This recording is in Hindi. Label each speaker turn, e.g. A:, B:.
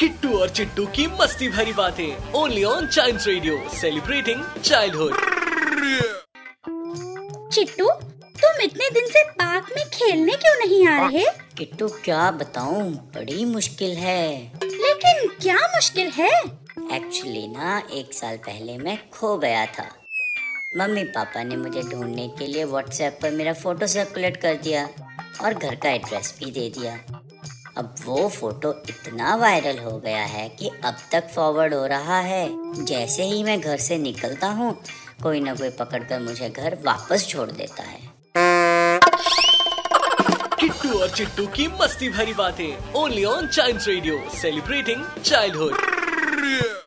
A: किट्टू और चिट्टू की मस्ती भरी बातें। Only on child radio celebrating childhood
B: Chittu तुम इतने दिन से पार्क में खेलने क्यों नहीं आ रहे?
C: किट्टू क्या बताऊँ? बड़ी मुश्किल है।
B: लेकिन क्या मुश्किल है?
C: एक्चुअली ना एक साल पहले मैं खो गया था। मम्मी पापा ने मुझे ढूँढने के लिए व्हाट्सएप पर मेरा फ़ोटो सर्कुलेट कर दिया और घर का एड्रेस भी दे दिया। अब वो फ़ोटो इतना वायरल हो गया है कि अब तक फॉरवर्ड हो रहा है। जैसे ही मैं घर से निकलता हूँ, कोई ना कोई पकड़ कर मुझे घर वापस छोड़ देता है।
A: किट्टू और चिट्टू की मस्ती भरी बातें only on child radio celebrating childhood